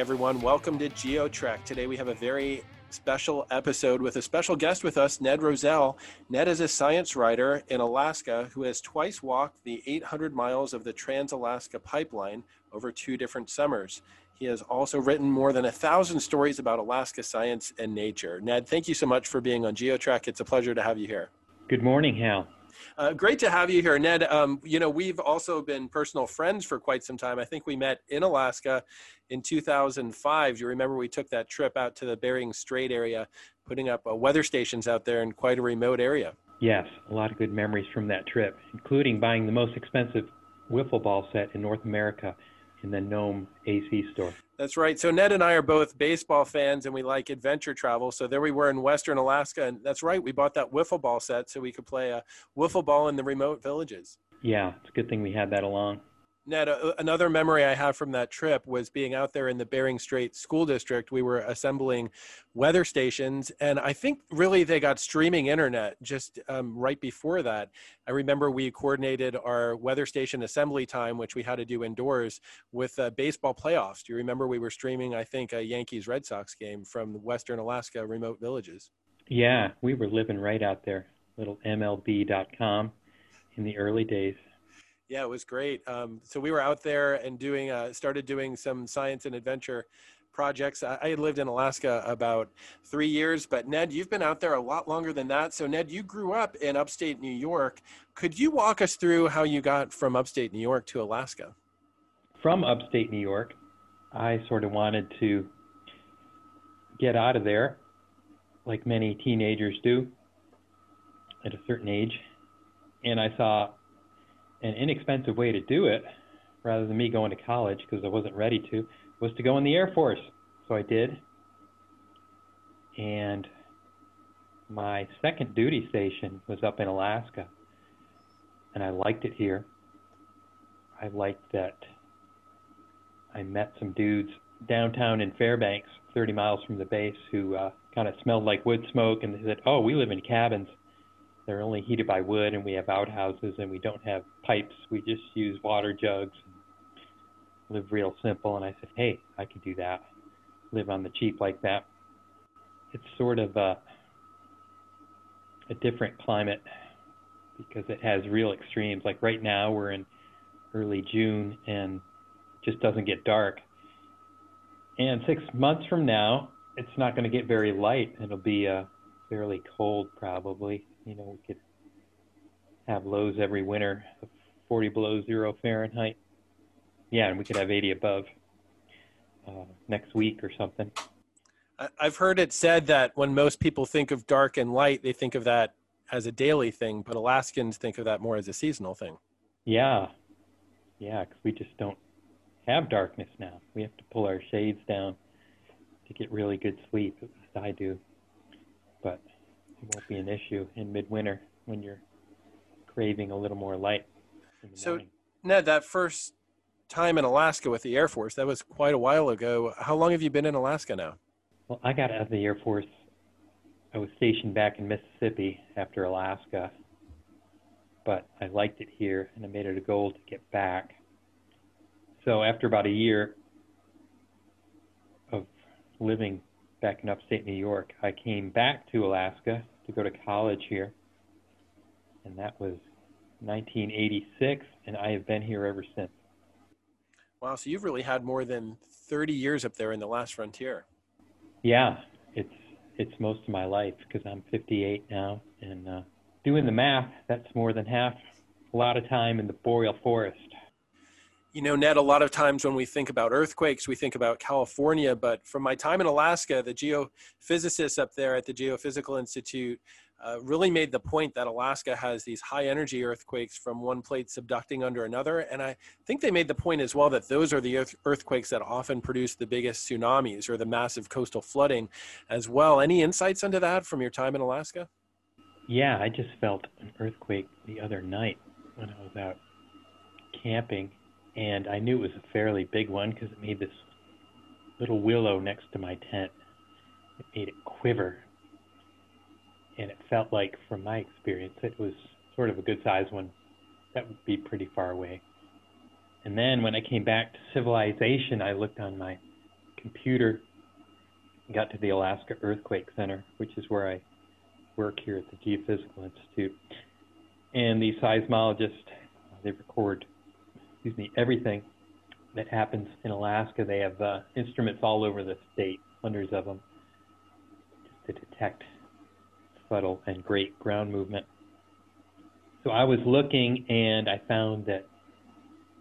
everyone. Welcome to GeoTrek. Today we have a very special episode with a special guest with us, Ned Rozell. Ned is a science writer in Alaska who has twice walked the 800 miles of the Trans Alaska Pipeline over two different summers. He has also written more than a thousand stories about Alaska science and nature. Ned, thank you so much for being on GeoTrek. It's a pleasure to have you here. Good morning, Hal. Uh, great to have you here, Ned. Um, you know, we've also been personal friends for quite some time. I think we met in Alaska in 2005. You remember we took that trip out to the Bering Strait area, putting up uh, weather stations out there in quite a remote area. Yes, a lot of good memories from that trip, including buying the most expensive wiffle ball set in North America in the Nome AC store. That's right. So Ned and I are both baseball fans and we like adventure travel. So there we were in Western Alaska. And that's right. We bought that wiffle ball set so we could play a wiffle ball in the remote villages. Yeah, it's a good thing we had that along. Ned, uh, another memory I have from that trip was being out there in the Bering Strait School District. We were assembling weather stations, and I think really they got streaming internet just um, right before that. I remember we coordinated our weather station assembly time, which we had to do indoors, with uh, baseball playoffs. Do you remember we were streaming, I think, a Yankees Red Sox game from Western Alaska remote villages? Yeah, we were living right out there, little MLB.com in the early days. Yeah, it was great. Um, so we were out there and doing, uh, started doing some science and adventure projects. I, I had lived in Alaska about three years, but Ned, you've been out there a lot longer than that. So Ned, you grew up in upstate New York. Could you walk us through how you got from upstate New York to Alaska? From upstate New York, I sort of wanted to get out of there, like many teenagers do at a certain age. And I saw an inexpensive way to do it, rather than me going to college because I wasn't ready to, was to go in the Air Force. So I did. And my second duty station was up in Alaska. And I liked it here. I liked that I met some dudes downtown in Fairbanks, 30 miles from the base, who uh, kind of smelled like wood smoke. And they said, Oh, we live in cabins. They're only heated by wood, and we have outhouses, and we don't have pipes. We just use water jugs. And live real simple. And I said, hey, I could do that. Live on the cheap like that. It's sort of a, a different climate because it has real extremes. Like right now, we're in early June, and it just doesn't get dark. And six months from now, it's not going to get very light. It'll be uh, fairly cold, probably you know, we could have lows every winter of 40 below zero Fahrenheit. Yeah, and we could have 80 above uh, next week or something. I've heard it said that when most people think of dark and light, they think of that as a daily thing, but Alaskans think of that more as a seasonal thing. Yeah, yeah, because we just don't have darkness now. We have to pull our shades down to get really good sleep. At least I do. But it won't be an issue in midwinter when you're craving a little more light. so, morning. Ned, that first time in Alaska with the Air Force, that was quite a while ago. How long have you been in Alaska now? Well, I got out of the Air Force. I was stationed back in Mississippi after Alaska, but I liked it here and I made it a goal to get back. So after about a year of living back in upstate New York. I came back to Alaska to go to college here, and that was 1986, and I have been here ever since. Wow, so you've really had more than 30 years up there in the last frontier. Yeah, it's it's most of my life because I'm 58 now, and uh, doing the math, that's more than half a lot of time in the boreal forest you know, Ned, a lot of times when we think about earthquakes, we think about California. But from my time in Alaska, the geophysicists up there at the Geophysical Institute uh, really made the point that Alaska has these high energy earthquakes from one plate subducting under another. And I think they made the point as well that those are the earth- earthquakes that often produce the biggest tsunamis or the massive coastal flooding as well. Any insights into that from your time in Alaska? Yeah, I just felt an earthquake the other night when I was out camping and I knew it was a fairly big one because it made this little willow next to my tent. It made it quiver, and it felt like, from my experience, it was sort of a good sized one. That would be pretty far away. And then when I came back to civilization, I looked on my computer, got to the Alaska Earthquake Center, which is where I work here at the Geophysical Institute. And these seismologists, they record, excuse me, everything that happens in Alaska. They have uh, instruments all over the state, hundreds of them, just to detect subtle and great ground movement. So I was looking and I found that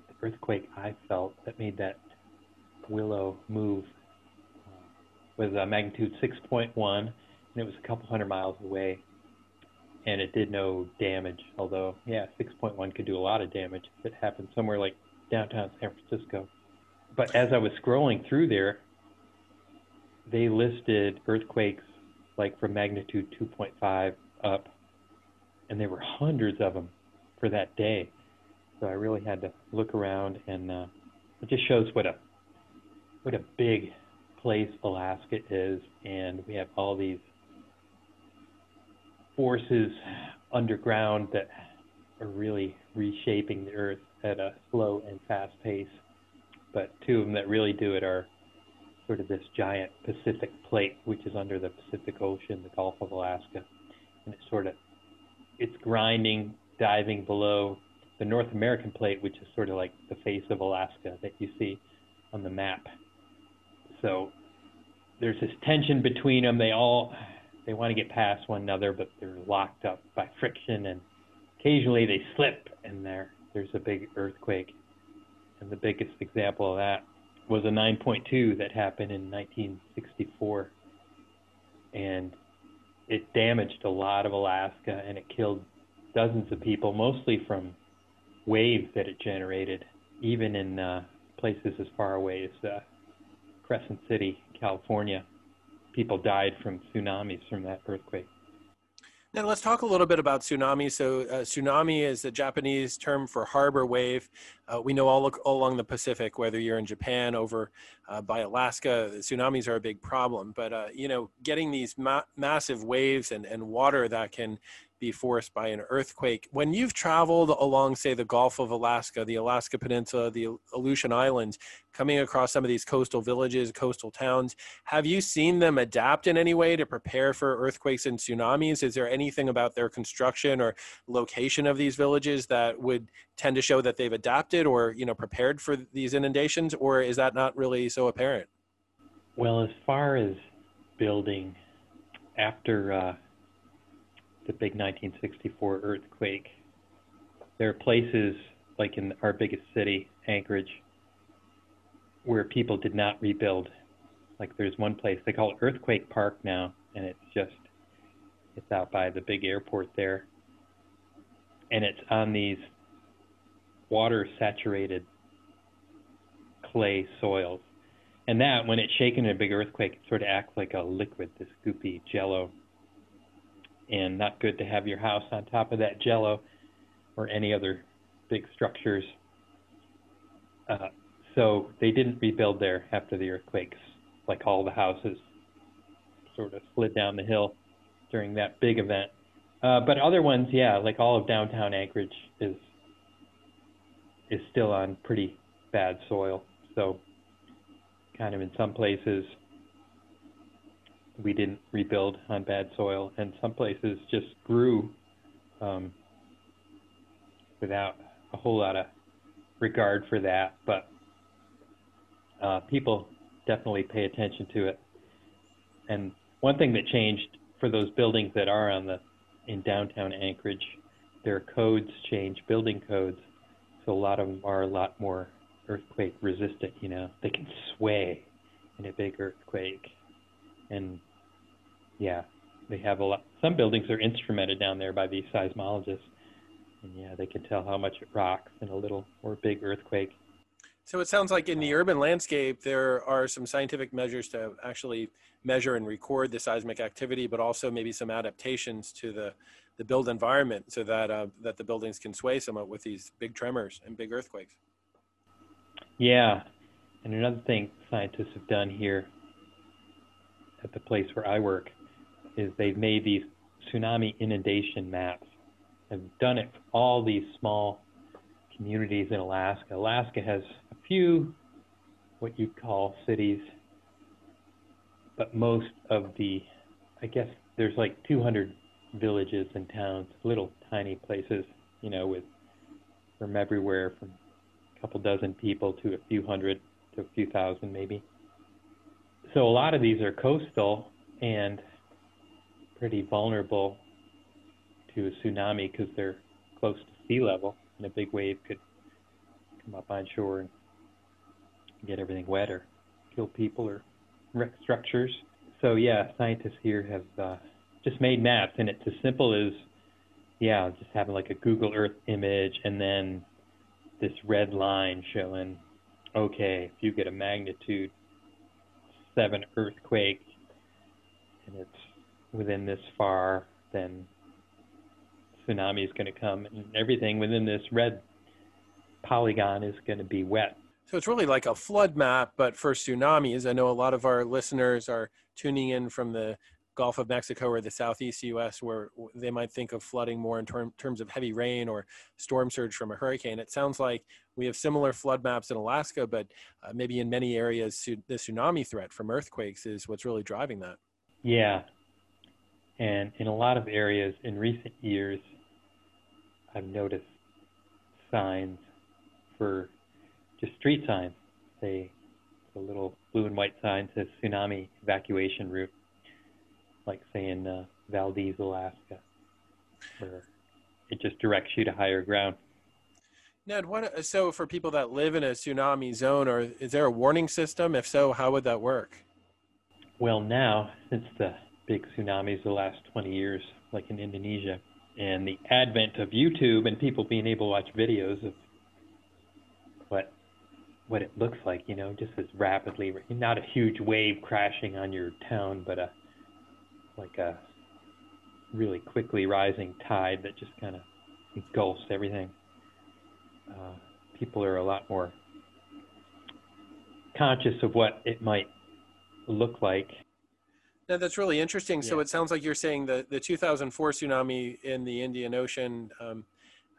the earthquake I felt that made that willow move uh, was a magnitude 6.1 and it was a couple hundred miles away and it did no damage although yeah 6.1 could do a lot of damage if it happened somewhere like downtown San Francisco but as I was scrolling through there they listed earthquakes like from magnitude 2.5 up and there were hundreds of them for that day. So I really had to look around, and uh, it just shows what a what a big place Alaska is, and we have all these forces underground that are really reshaping the Earth at a slow and fast pace. But two of them that really do it are sort of this giant Pacific plate, which is under the Pacific Ocean, the Gulf of Alaska, and it's sort of it's grinding, diving below the North American plate, which is sort of like the face of Alaska that you see on the map. So there's this tension between them. They all they want to get past one another, but they're locked up by friction, and occasionally they slip, and there there's a big earthquake. And the biggest example of that was a 9.2 that happened in 1964, and it damaged a lot of Alaska and it killed dozens of people, mostly from waves that it generated, even in uh, places as far away as uh, Crescent City, California. People died from tsunamis from that earthquake. Now let's talk a little bit about tsunami. So uh, tsunami is a Japanese term for harbor wave. Uh, we know all, all, along the Pacific, whether you're in Japan over uh, by Alaska, tsunamis are a big problem. But uh, you know, getting these ma- massive waves and, and water that can be forced by an earthquake. When you've traveled along, say, the Gulf of Alaska, the Alaska Peninsula, the Aleutian Islands, coming across some of these coastal villages, coastal towns, have you seen them adapt in any way to prepare for earthquakes and tsunamis? Is there anything about their construction or location of these villages that would tend to show that they've adapted or, you know, prepared for these inundations, or is that not really so apparent? Well, as far as building after uh, the big 1964 earthquake. There are places like in our biggest city, Anchorage, where people did not rebuild. Like there's one place they call it Earthquake Park now, and it's just it's out by the big airport there, and it's on these water saturated clay soils. And that, when it's shaken in a big earthquake, it sort of acts like a liquid, this goopy jello and not good to have your house on top of that jello or any other big structures. Uh, so they didn't rebuild there after the earthquakes, like all the houses sort of slid down the hill during that big event. Uh, but other ones, yeah, like all of downtown Anchorage is is still on pretty bad soil. So kind of in some places we didn't rebuild on bad soil, and some places just grew um, without a whole lot of regard for that. But uh, people definitely pay attention to it. And one thing that changed for those buildings that are on the in downtown Anchorage, their codes change, building codes. So a lot of them are a lot more earthquake resistant. You know, they can sway in a big earthquake, and yeah, they have a lot. Some buildings are instrumented down there by these seismologists, and yeah, they can tell how much it rocks in a little or big earthquake. So it sounds like in the urban landscape, there are some scientific measures to actually measure and record the seismic activity, but also maybe some adaptations to the, the built environment so that, uh, that the buildings can sway somewhat with these big tremors and big earthquakes. Yeah. And another thing scientists have done here at the place where I work is they've made these tsunami inundation maps. They've done it for all these small communities in Alaska. Alaska has a few what you'd call cities, but most of the, I guess there's like 200 villages and towns, little tiny places, you know, with from everywhere from a couple dozen people to a few hundred to a few thousand maybe. So a lot of these are coastal and pretty vulnerable to a tsunami because they're close to sea level and a big wave could come up on shore and get everything wet or kill people or wreck structures. So yeah, scientists here have uh, just made maps, and it's as simple as yeah, just having like a Google Earth image and then this red line showing okay, if you get a magnitude seven earthquake and it's within this far, then tsunami is going to come, and everything within this red polygon is going to be wet. So it's really like a flood map, but for tsunamis. I know a lot of our listeners are tuning in from the Gulf of Mexico or the southeast U.S., where they might think of flooding more in term, terms of heavy rain or storm surge from a hurricane. It sounds like we have similar flood maps in Alaska, but uh, maybe in many areas, the tsunami threat from earthquakes is what's really driving that. Yeah. And in a lot of areas in recent years, I've noticed signs for just street signs. Say a little blue and white sign says tsunami evacuation route, like say in uh, Valdez, Alaska, where it just directs you to higher ground. Ned, what, so for people that live in a tsunami zone, or is there a warning system? If so, how would that work? Well, now since the big tsunamis the last 20 years, like in Indonesia, and the advent of YouTube and people being able to watch videos of what what it looks like, you know, just as rapidly, not a huge wave crashing on your town, but a like a really quickly rising tide that just kind of engulfs everything. Uh, people are a lot more conscious of what it might look like no, that's really interesting. Yeah. So it sounds like you're saying that the 2004 tsunami in the Indian Ocean, um,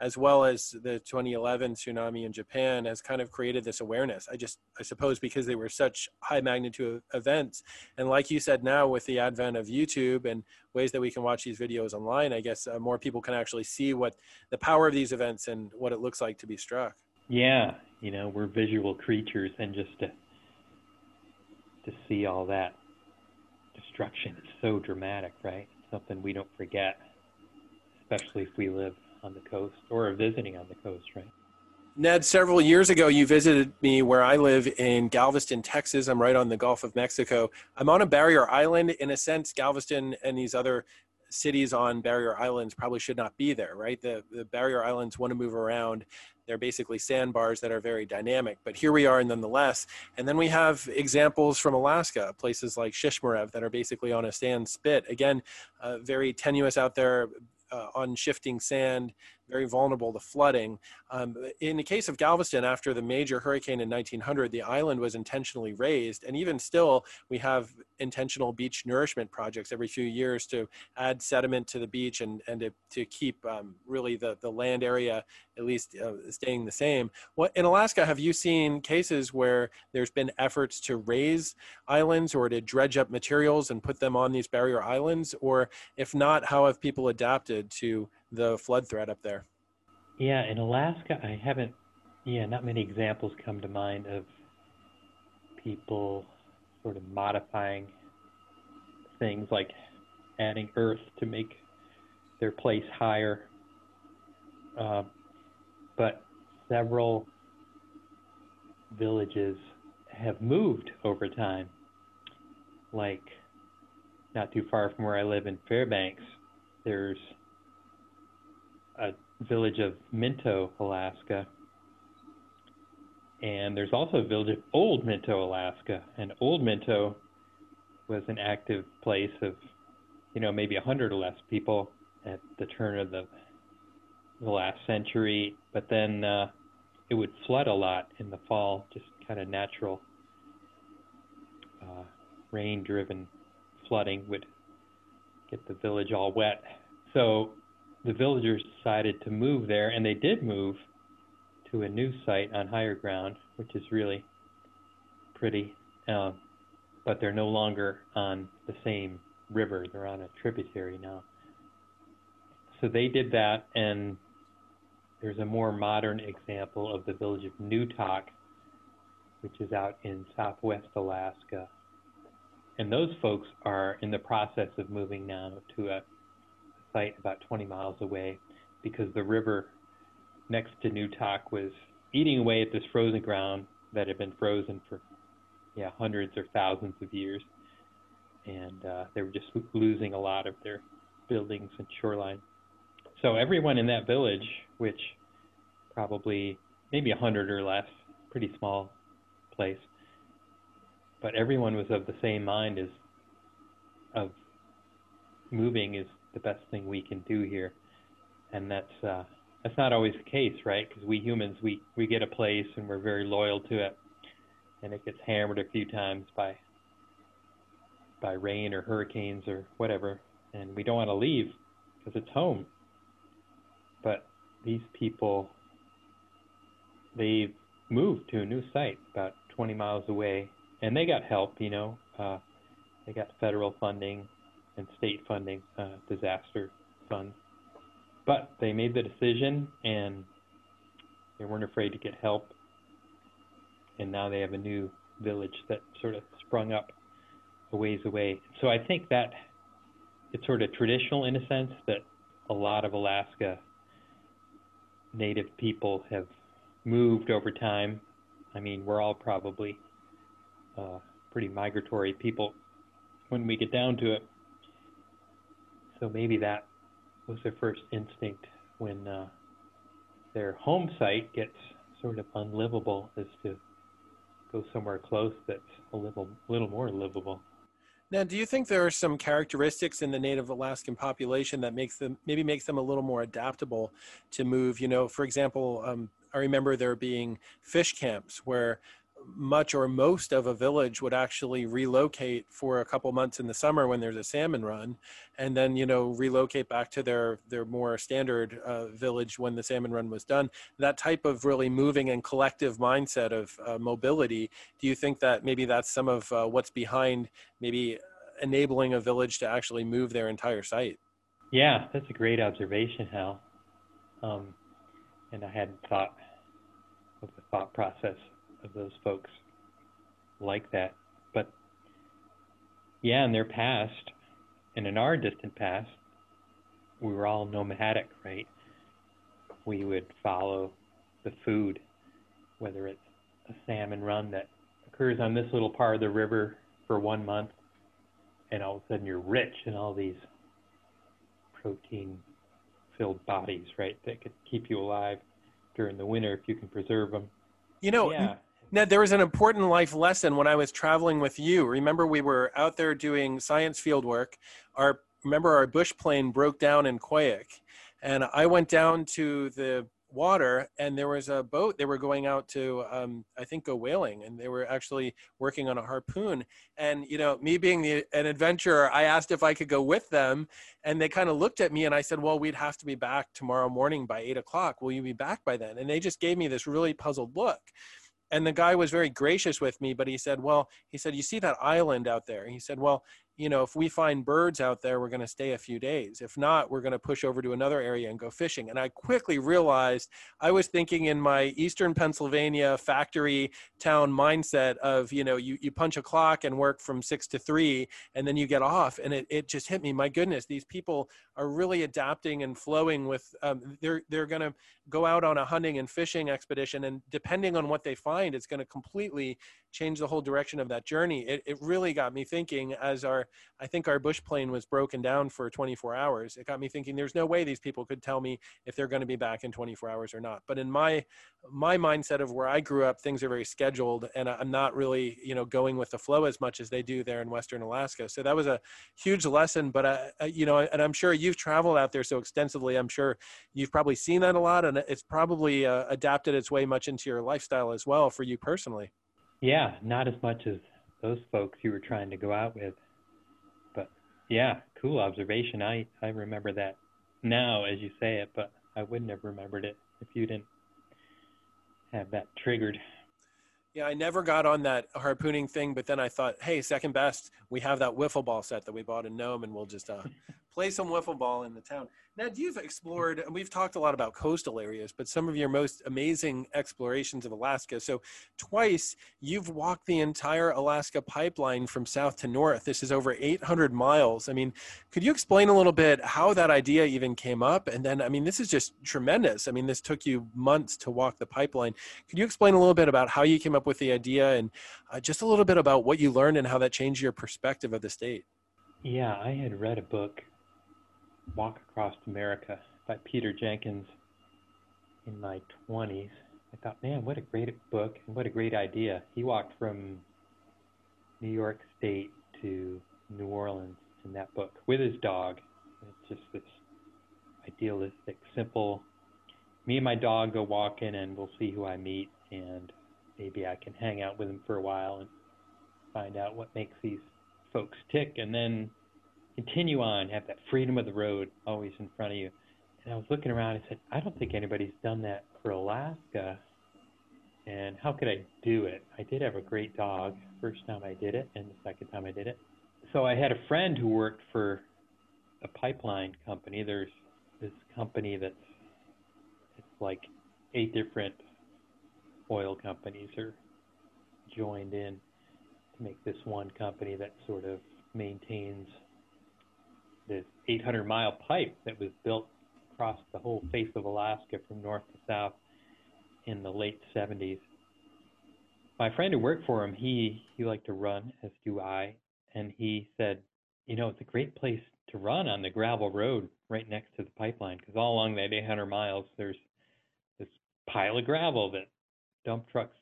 as well as the 2011 tsunami in Japan, has kind of created this awareness. I just, I suppose, because they were such high magnitude events, and like you said, now with the advent of YouTube and ways that we can watch these videos online, I guess uh, more people can actually see what the power of these events and what it looks like to be struck. Yeah, you know, we're visual creatures, and just to to see all that destruction is so dramatic, right? Something we don't forget, especially if we live on the coast or are visiting on the coast, right? Ned, several years ago, you visited me where I live in Galveston, Texas. I'm right on the Gulf of Mexico. I'm on a barrier island. In a sense, Galveston and these other cities on barrier islands probably should not be there, right? The, the barrier islands want to move around. They're basically sandbars that are very dynamic, but here we are nonetheless. And then we have examples from Alaska, places like Shishmaref that are basically on a sand spit. Again, uh, very tenuous out there, uh, on shifting sand, very vulnerable to flooding. Um, in the case of Galveston, after the major hurricane in 1900, the island was intentionally raised, and even still, we have intentional beach nourishment projects every few years to add sediment to the beach and, and to, to keep um, really the, the land area at least uh, staying the same. What in Alaska have you seen cases where there's been efforts to raise islands or to dredge up materials and put them on these barrier islands, or if not, how have people adapted to the flood threat up there? Yeah, in Alaska, I haven't. Yeah, not many examples come to mind of people sort of modifying things like adding earth to make their place higher. Uh, but several villages have moved over time. Like not too far from where I live in Fairbanks, there's a village of Minto, Alaska. And there's also a village of Old Minto, Alaska. And Old Minto was an active place of, you know, maybe a hundred or less people at the turn of the the last century. But then uh, it would flood a lot in the fall, just kind of natural uh, rain-driven flooding would get the village all wet. So the villagers decided to move there, and they did move to a new site on higher ground, which is really pretty. Uh, but they're no longer on the same river. They're on a tributary now. So they did that, and there's a more modern example of the village of Newtok, which is out in southwest Alaska. And those folks are in the process of moving now to a site about 20 miles away because the river next to Newtok was eating away at this frozen ground that had been frozen for yeah hundreds or thousands of years, and uh, they were just losing a lot of their buildings and shoreline. So everyone in that village, which probably maybe a hundred or less, pretty small place, but everyone was of the same mind as of moving is the best thing we can do here, and that's uh, that's not always the case, right? Because we humans we we get a place and we're very loyal to it, and it gets hammered a few times by by rain or hurricanes or whatever, and we don't want to leave because it's home. But these people, they've moved to a new site about 20 miles away, and they got help. You know, uh, they got federal funding and state funding, uh, disaster funds. But they made the decision, and they weren't afraid to get help. And now they have a new village that sort of sprung up a ways away. So I think that it's sort of traditional in a sense that a lot of Alaska native people have moved over time. I mean, we're all probably uh, pretty migratory people when we get down to it. So maybe that was their first instinct when uh, their home site gets sort of unlivable, is to go somewhere close that's a little little more livable. Now, do you think there are some characteristics in the Native Alaskan population that makes them maybe makes them a little more adaptable to move? You know, for example, um, I remember there being fish camps where much or most of a village would actually relocate for a couple months in the summer when there's a salmon run and then you know relocate back to their their more standard uh, village when the salmon run was done. That type of really moving and collective mindset of uh, mobility do you think that maybe that's some of uh, what's behind maybe enabling a village to actually move their entire site? Yeah that's a great observation hal. Um, and i hadn't thought of the thought process of those folks like that. But yeah, in their past, and in our distant past, we were all nomadic, right? We would follow the food, whether it's a salmon run that occurs on this little part of the river for one month, and all of a sudden you're rich in all these protein filled bodies, right, that could keep you alive during the winter if you can preserve them. You know, yeah. Now, there was an important life lesson when I was traveling with you. Remember, we were out there doing science field work. Our remember our bush plane broke down in Koyuk, and I went down to the water and there was a boat. They were going out to um, i think go whaling and they were actually working on a harpoon. And you know me being the, an adventurer i asked if i could go with them and they kind of looked at me and i said well we'd have to be back tomorrow morning by eight o'clock. Will you be back by then? And they just gave me this really puzzled look and the guy was very gracious with me but he said well he said you see that island out there he said well you know, if we find birds out there, we're going to stay a few days. If not, we're going to push over to another area and go fishing. And I quickly realized I was thinking in my Eastern Pennsylvania factory town mindset of, you know, you, you punch a clock and work from six to three, and then you get off. And it, it just hit me. My goodness, these people are really adapting and flowing with, um, they're, they're going to go out on a hunting and fishing expedition. And depending on what they find, it's going to completely change the whole direction of that journey. It, it really got me thinking as our, I think our bush plane was broken down for 24 hours. It got me thinking there's no way these people could tell me if they're going to be back in 24 hours or not. But in my, my mindset of where I grew up, things are very scheduled and I'm not really, you know, going with the flow as much as they do there in Western Alaska. So that was a huge lesson, but I, uh, you know, and I'm sure you've traveled out there so extensively. I'm sure you've probably seen that a lot and it's probably uh, adapted its way much into your lifestyle as well for you personally. Yeah, not as much as those folks you were trying to go out with. But yeah, cool observation. I, I remember that now as you say it, but I wouldn't have remembered it if you didn't have that triggered. Yeah, I never got on that harpooning thing, but then I thought, hey, second best, we have that wiffle ball set that we bought in Nome, and we'll just uh, play some wiffle ball in the town. Ned, you've explored, and we've talked a lot about coastal areas, but some of your most amazing explorations of Alaska. So, twice you've walked the entire Alaska pipeline from south to north. This is over 800 miles. I mean, could you explain a little bit how that idea even came up? And then, I mean, this is just tremendous. I mean, this took you months to walk the pipeline. Could you explain a little bit about how you came up with the idea and uh, just a little bit about what you learned and how that changed your perspective of the state? Yeah, I had read a book Walk Across America by Peter Jenkins in my 20s. I thought, man, what a great book and what a great idea. He walked from New York State to New Orleans in that book with his dog. It's just this idealistic, simple. Me and my dog go walking, and we'll see who I meet, and maybe I can hang out with him for a while and find out what makes these folks tick, and then continue on, have that freedom of the road always in front of you. And I was looking around and said, I don't think anybody's done that for Alaska. And how could I do it? I did have a great dog first time I did it, and the second time I did it. So I had a friend who worked for a pipeline company. There's this company that's it's like eight different oil companies are joined in to make this one company that sort of maintains this 800 mile pipe that was built across the whole face of Alaska from north to south in the late 70s. My friend who worked for him, he he liked to run, as do I, and he said, you know, it's a great place to run on the gravel road right next to the pipeline because all along that 800 miles there's this pile of gravel that dump trucks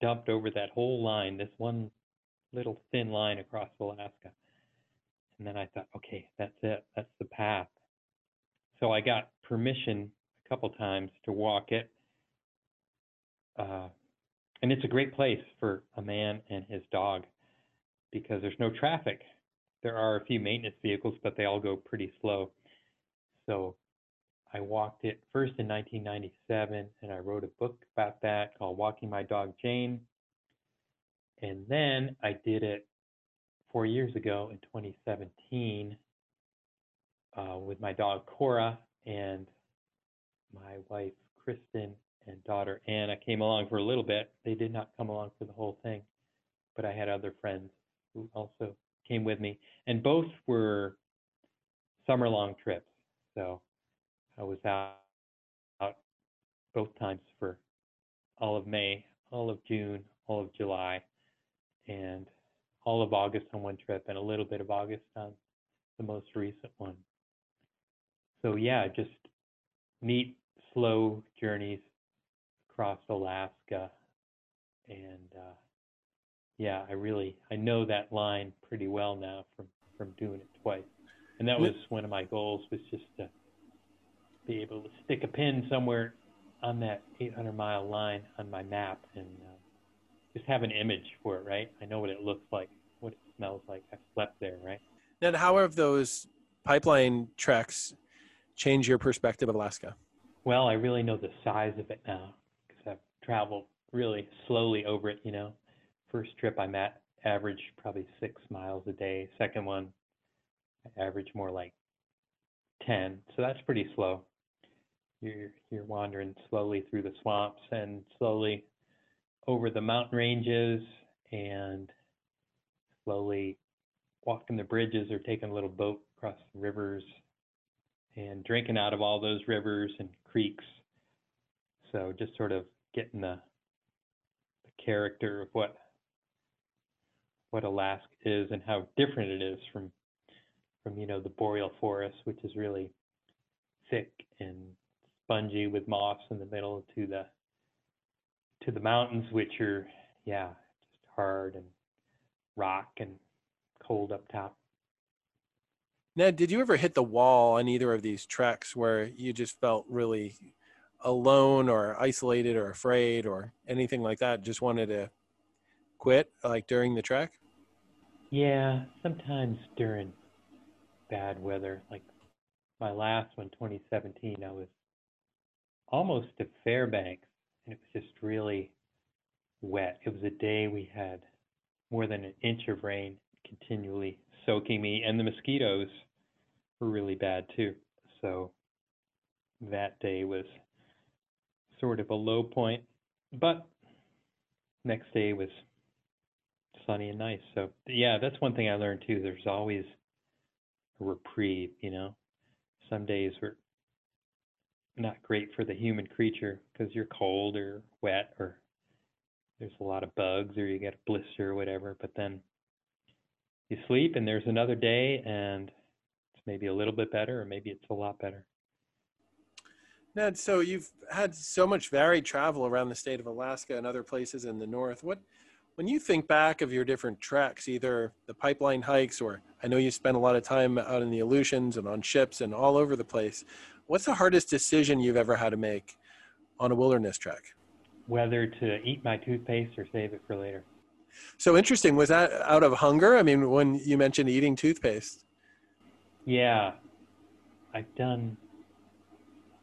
dumped over that whole line, this one little thin line across Alaska. And then I thought, okay, that's it. That's the path. So I got permission a couple times to walk it. Uh, and it's a great place for a man and his dog because there's no traffic. There are a few maintenance vehicles, but they all go pretty slow. So I walked it first in 1997, and I wrote a book about that called Walking My Dog Jane. And then I did it four years ago in 2017 uh, with my dog Cora and my wife Kristen and daughter Anna came along for a little bit. They did not come along for the whole thing, but I had other friends who also came with me, and both were summer long trips. So I was out, out both times for all of May, all of June, all of July, and all of August on one trip and a little bit of August on the most recent one. So yeah, just neat, slow journeys across Alaska, and uh, yeah, I really I know that line pretty well now from from doing it twice, and that was one of my goals was just to be able to stick a pin somewhere on that 800 mile line on my map and uh, just have an image for it, right? I know what it looks like, smells like. I've slept there, right? And how have those pipeline treks changed your perspective of Alaska? Well, I really know the size of it now because I've traveled really slowly over it. You know, first trip I'm at average probably six miles a day. Second one, I average more like ten. So that's pretty slow. You're you're wandering slowly through the swamps and slowly over the mountain ranges and slowly walking the bridges or taking a little boat across the rivers and drinking out of all those rivers and creeks. So just sort of getting the, the character of what what Alaska is and how different it is from from you know the boreal forest, which is really thick and spongy with moss in the middle, to the to the mountains, which are yeah just hard and rock and cold up top. Ned, did you ever hit the wall on either of these treks where you just felt really alone or isolated or afraid or anything like that? Just wanted to quit like during the trek? Yeah, sometimes during bad weather. Like my last one, 2017, I was almost to Fairbanks, and it was just really wet. It was a day we had more than an inch of rain continually soaking me, and the mosquitoes were really bad too. So that day was sort of a low point, but next day was sunny and nice. So yeah, that's one thing I learned too. There's always a reprieve, you know. Some days were not great for the human creature because you're cold or wet or there's a lot of bugs or you get a blister or whatever. But then you sleep and there's another day and it's maybe a little bit better or maybe it's a lot better. Ned, so you've had so much varied travel around the state of Alaska and other places in the north. What, when you think back of your different treks, either the pipeline hikes or I know you spent a lot of time out in the Aleutians and on ships and all over the place. What's the hardest decision you've ever had to make on a wilderness trek? Whether to eat my toothpaste or save it for later. So interesting. Was that out of hunger? I mean, when you mentioned eating toothpaste. Yeah, I've done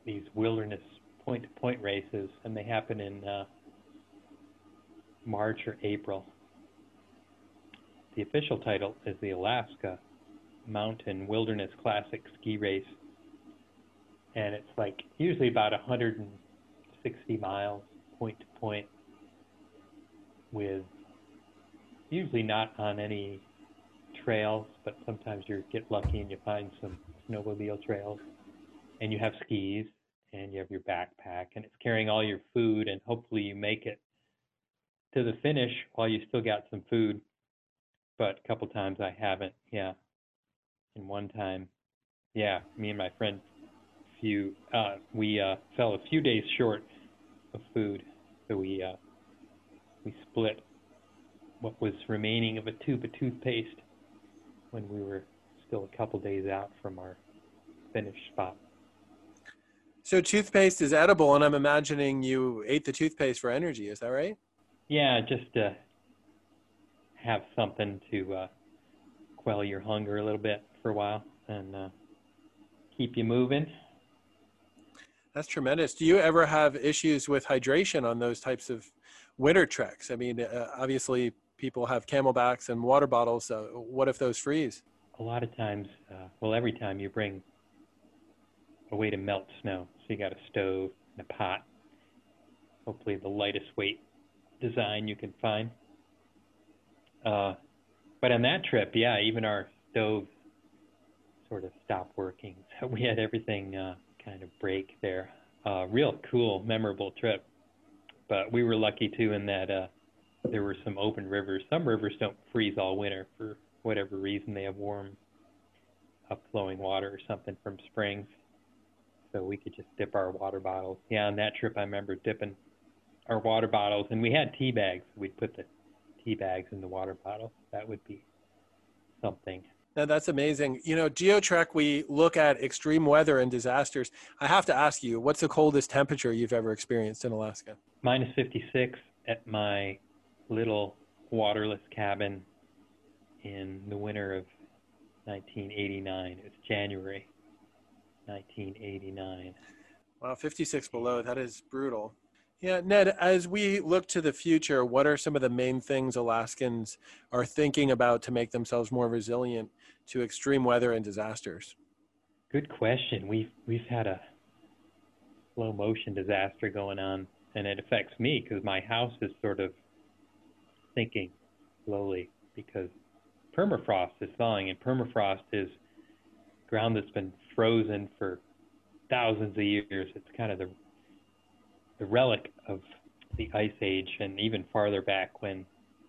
these wilderness point to point races, and they happen in uh, March or April. The official title is the Alaska Mountain Wilderness Classic Ski Race, and it's like usually about 160 miles point to point with usually not on any trails, but sometimes you get lucky and you find some snowmobile trails and you have skis and you have your backpack and it's carrying all your food and hopefully you make it to the finish while you still got some food. But a couple times i haven't yeah. And one time yeah me and my friend few uh we uh fell a few days short of food so we uh we split what was remaining of a tube of toothpaste when we were still a couple days out from our finish spot so toothpaste is edible, and I'm imagining you ate the toothpaste for energy. Is that right? Yeah, just to have something to uh, quell your hunger a little bit for a while and uh, keep you moving. That's tremendous. Do you ever have issues with hydration on those types of winter treks? I mean, uh, obviously people have CamelBaks and water bottles. So what if those freeze? A lot of times, uh, well, every time you bring a way to melt snow. So you got a stove and a pot. Hopefully the lightest weight design you can find. Uh, but on that trip, yeah, even our stove sort of stopped working. So we had everything uh, kind of break there. Uh, real cool, memorable trip. But we were lucky too in that uh, there were some open rivers. Some rivers don't freeze all winter for whatever reason. They have warm, upflowing water or something from springs so we could just dip our water bottles. Yeah, on that trip, I remember dipping our water bottles, and we had tea bags. We'd put the tea bags in the water bottle. That would be something. Now that's amazing. You know, GeoTrek, we look at extreme weather and disasters. I have to ask you, what's the coldest temperature you've ever experienced in Alaska? Minus 56 at my little waterless cabin in the winter of 1989. It's January. 1989. Wow, 56 below. That is brutal. Yeah, Ned, as we look to the future, what are some of the main things Alaskans are thinking about to make themselves more resilient to extreme weather and disasters? Good question. We've we've had a slow motion disaster going on, and it affects me because my house is sort of sinking slowly because permafrost is thawing, and permafrost is ground that's been frozen for thousands of years. It's kind of the the relic of the ice age and even farther back when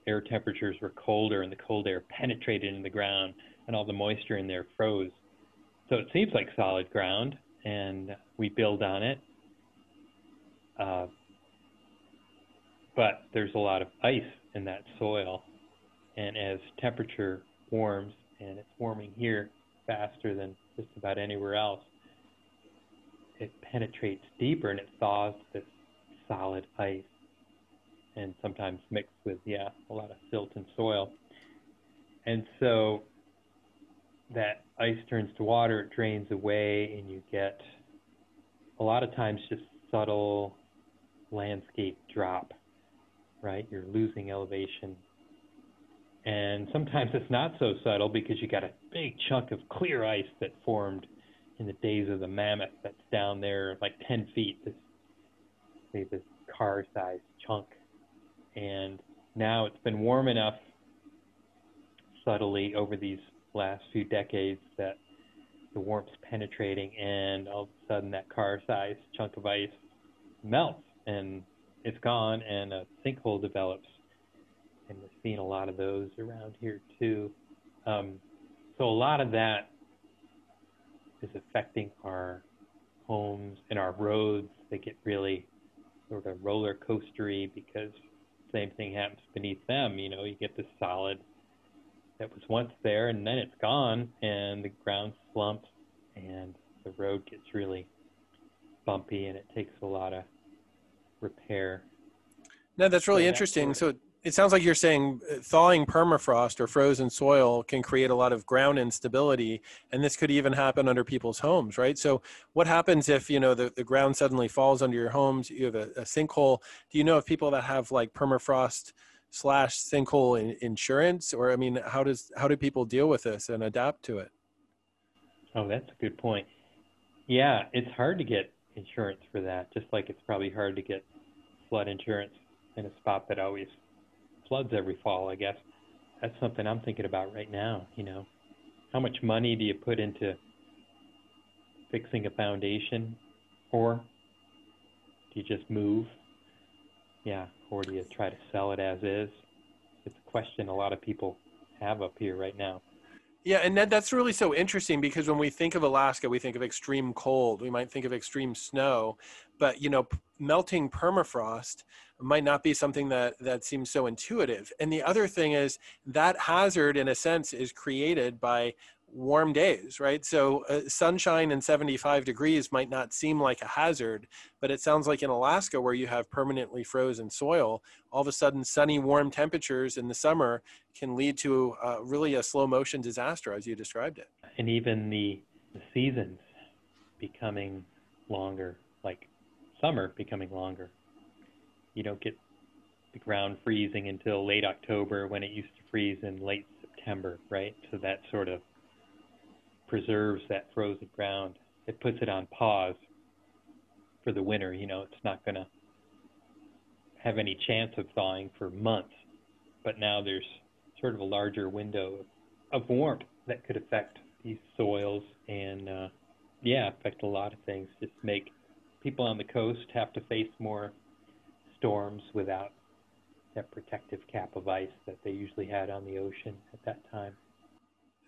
air temperatures were colder and the cold air penetrated in the ground and all the moisture in there froze. So it seems like solid ground and we build on it. Uh, but there's a lot of ice in that soil. And as temperature warms, and it's warming here faster than just about anywhere else, it penetrates deeper and it thaws this solid ice and sometimes mixed with, yeah, a lot of silt and soil. And so that ice turns to water, it drains away, and you get a lot of times just subtle landscape drop. right? You're losing elevation. And sometimes it's not so subtle because you got a big chunk of clear ice that formed in the days of the mammoth that's down there like 10 feet, this, say, this car sized chunk. And now it's been warm enough subtly over these last few decades that the warmth's penetrating and all of a sudden that car sized chunk of ice melts and it's gone and a sinkhole develops. And we're seeing a lot of those around here too. Um, so a lot of that is affecting our homes and our roads. They get really sort of roller coastery because same thing happens beneath them. You know, you get this solid that was once there and then it's gone and the ground slumps and the road gets really bumpy and it takes a lot of repair. No, that's really interesting. So it sounds like you're saying uh, thawing permafrost or frozen soil can create a lot of ground instability, and this could even happen under people's homes, right? So what happens if you know the, the ground suddenly falls under your homes? You have a, a sinkhole. Do you know of people that have like permafrost slash sinkhole in, insurance, or I mean, how does how do people deal with this and adapt to it? Oh, that's a good point. Yeah, it's hard to get insurance for that, just like it's probably hard to get flood insurance in a spot that always floods every fall, I guess. That's something I'm thinking about right now, you know. How much money do you put into fixing a foundation or do you just move? Yeah, or do you try to sell it as is? It's a question a lot of people have up here right now. Yeah, and Ned, that's really so interesting because when we think of Alaska, we think of extreme cold. We might think of extreme snow, but you know, p- melting permafrost might not be something that that seems so intuitive. And the other thing is that hazard, in a sense, is created by warm days, right? So uh, sunshine and 75 degrees might not seem like a hazard, but it sounds like in Alaska where you have permanently frozen soil, all of a sudden sunny, warm temperatures in the summer can lead to uh, really a slow motion disaster as you described it. And even the, the seasons becoming longer, like summer becoming longer. You don't get the ground freezing until late October when it used to freeze in late September, right? So that sort of preserves that frozen ground. It puts it on pause for the winter. You know, it's not going to have any chance of thawing for months. But now there's sort of a larger window of warmth that could affect these soils and, uh, yeah, affect a lot of things. Just make people on the coast have to face more storms without that protective cap of ice that they usually had on the ocean at that time.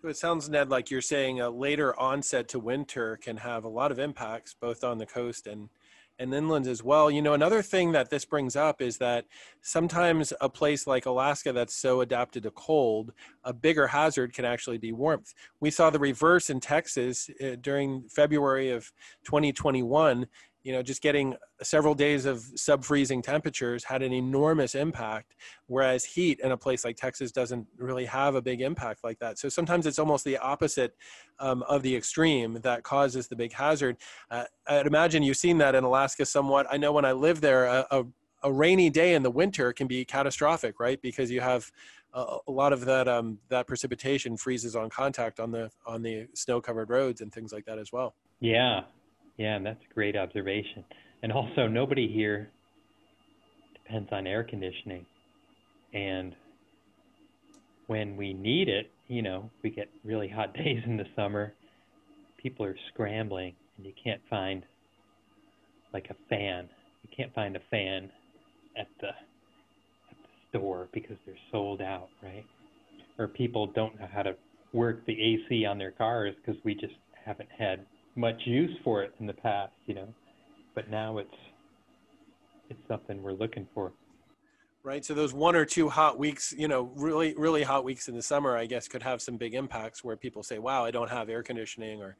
It sounds, Ned, like you're saying a later onset to winter can have a lot of impacts both on the coast and and inland as well. You know, another thing that this brings up is that sometimes a place like Alaska that's so adapted to cold, a bigger hazard can actually be warmth. We saw the reverse in Texas uh, during February of 2021 you know, just getting several days of sub freezing temperatures had an enormous impact, whereas heat in a place like Texas doesn't really have a big impact like that. So sometimes it's almost the opposite um, of the extreme that causes the big hazard. Uh, I'd imagine you've seen that in Alaska somewhat. I know when I lived there, a, a, a rainy day in the winter can be catastrophic, right? Because you have a, a lot of that um, that precipitation freezes on contact on the on the snow covered roads and things like that as well. Yeah, yeah, and that's a great observation. And also, nobody here depends on air conditioning. And when we need it, you know, we get really hot days in the summer, people are scrambling, and you can't find like a fan. You can't find a fan at the at the store because they're sold out, right? Or people don't know how to work the AC on their cars because we just haven't had much use for it in the past, you know, but now it's it's something we're looking for. Right. So those one or two hot weeks, you know, really really hot weeks in the summer, I guess, could have some big impacts where people say, "Wow, I don't have air conditioning," or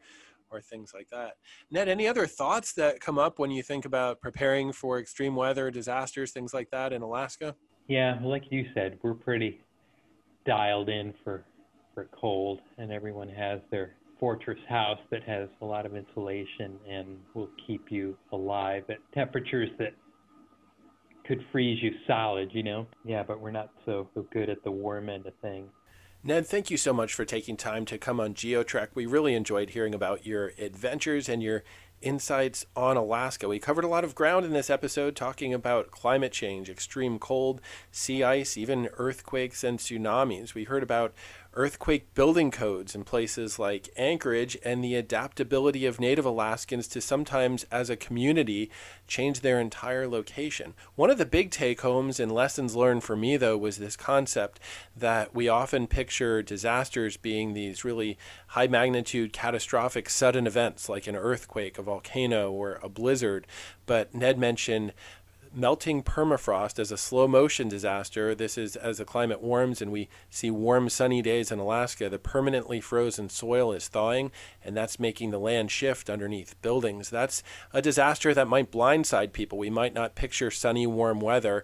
or things like that. Ned, any other thoughts that come up when you think about preparing for extreme weather, disasters, things like that in Alaska? Yeah, like you said, we're pretty dialed in for for cold, and everyone has their fortress house that has a lot of insulation and will keep you alive at temperatures that could freeze you solid, you know? Yeah, but we're not so, so good at the warm end of things. Ned, thank you so much for taking time to come on GeoTrek. We really enjoyed hearing about your adventures and your insights on Alaska. We covered a lot of ground in this episode talking about climate change, extreme cold, sea ice, even earthquakes and tsunamis. We heard about earthquake building codes in places like Anchorage and the adaptability of Native Alaskans to sometimes, as a community, change their entire location. One of the big take homes and lessons learned for me, though, was this concept that we often picture disasters being these really high magnitude, catastrophic, sudden events like an earthquake, a volcano, or a blizzard. But Ned mentioned melting permafrost as a slow motion disaster. This is as the climate warms and we see warm, sunny days in Alaska, the permanently frozen soil is thawing, and that's making the land shift underneath buildings. That's a disaster that might blindside people. We might not picture sunny, warm weather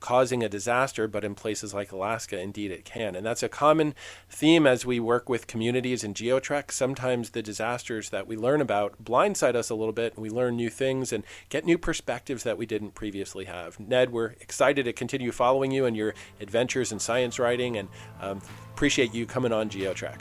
causing a disaster, but in places like Alaska, indeed it can. And that's a common theme as we work with communities in GeoTrek. Sometimes the disasters that we learn about blindside us a little bit, and we learn new things and get new perspectives that we didn't previously have. Ned, we're excited to continue following you and your adventures in science writing, and um, appreciate you coming on GeoTrek.